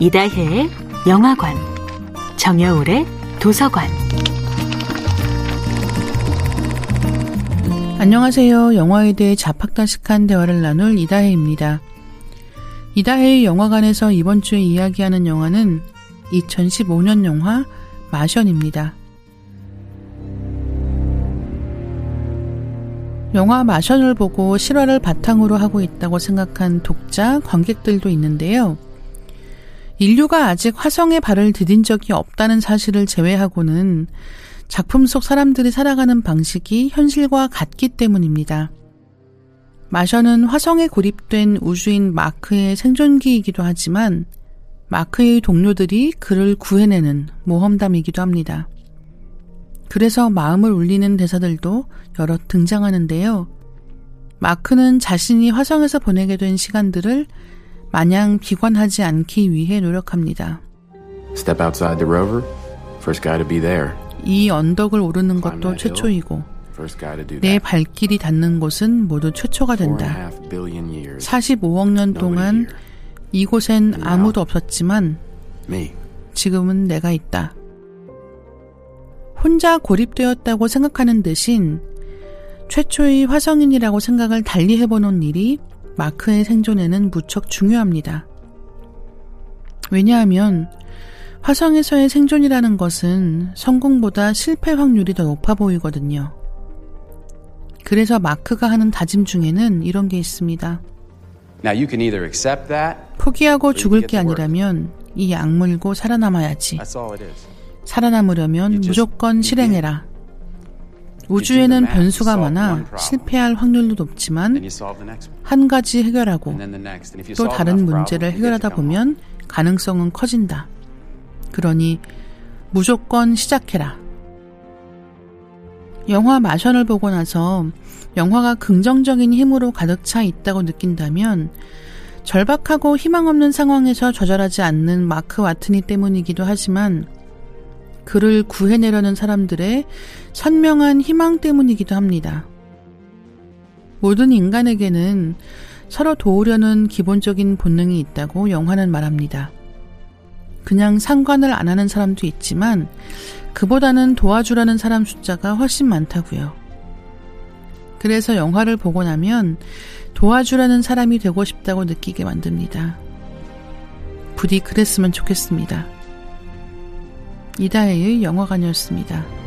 이다혜의 영화관, 정여울의 도서관. 안녕하세요. 영화에 대해 자팍다식한 대화를 나눌 이다혜입니다. 이다혜의 영화관에서 이번 주에 이야기하는 영화는 2015년 영화 마션입니다. 영화 마션을 보고 실화를 바탕으로 하고 있다고 생각한 독자, 관객들도 있는데요. 인류가 아직 화성에 발을 디딘 적이 없다는 사실을 제외하고는 작품 속 사람들이 살아가는 방식이 현실과 같기 때문입니다. 마션은 화성에 고립된 우주인 마크의 생존기이기도 하지만 마크의 동료들이 그를 구해내는 모험담이기도 합니다. 그래서 마음을 울리는 대사들도 여러 등장하는데요. 마크는 자신이 화성에서 보내게 된 시간들을 마냥 비관하지 않기 위해 노력합니다. Step outside the rover. First guy to be there. 이 언덕을 오르는 것도 최초이고 First guy to do 내. 발길이 닿는 곳은 모두 최초가 된다. half billion years. 45억 년 동안. 이곳엔 아무도 없었지만. 지금은 내가 있다. 혼자 고립되었다고 생각하는 대신 최초의 화성인이라고 생각을 달리 해보는 일이 마크의 생존에는 무척 중요합니다. 왜냐하면 화성에서의 생존이라는 것은 성공보다 실패 확률이 더 높아 보이거든요. 그래서 마크가 하는 다짐 중에는 이런 게 있습니다. Now you can either accept that. 포기하고 죽을 게 아니라면 이 악물고 살아남아야지. 살아남으려면 무조건 실행해라. 우주에는 변수가 많아 실패할 확률도 높지만. 한 가지 해결하고 또 다른 문제를 해결하다. 보면 가능성은 커진다. 그러니 무조건 시작해라. 영화 마션을 보고 나서 영화가 긍정적인 힘으로 가득 차 있다고 느낀다면 절박하고 희망 없는 상황에서 좌절하지 않는 마크 와트니 때문이기도 하지만 그를 구해내려는 사람들의 선명한 희망 때문이기도 합니다. 모든 인간에게는 서로 도우려는 기본적인 본능이 있다고 영화는 말합니다. 그냥 상관을 안 하는 사람도 있지만 그보다는 도와주라는 사람 숫자가 훨씬 많다고요. 그래서 영화를 보고 나면 도와주라는 사람이 되고 싶다고 느끼게 만듭니다. 부디 그랬으면 좋겠습니다. 이다혜의 영화관이었습니다.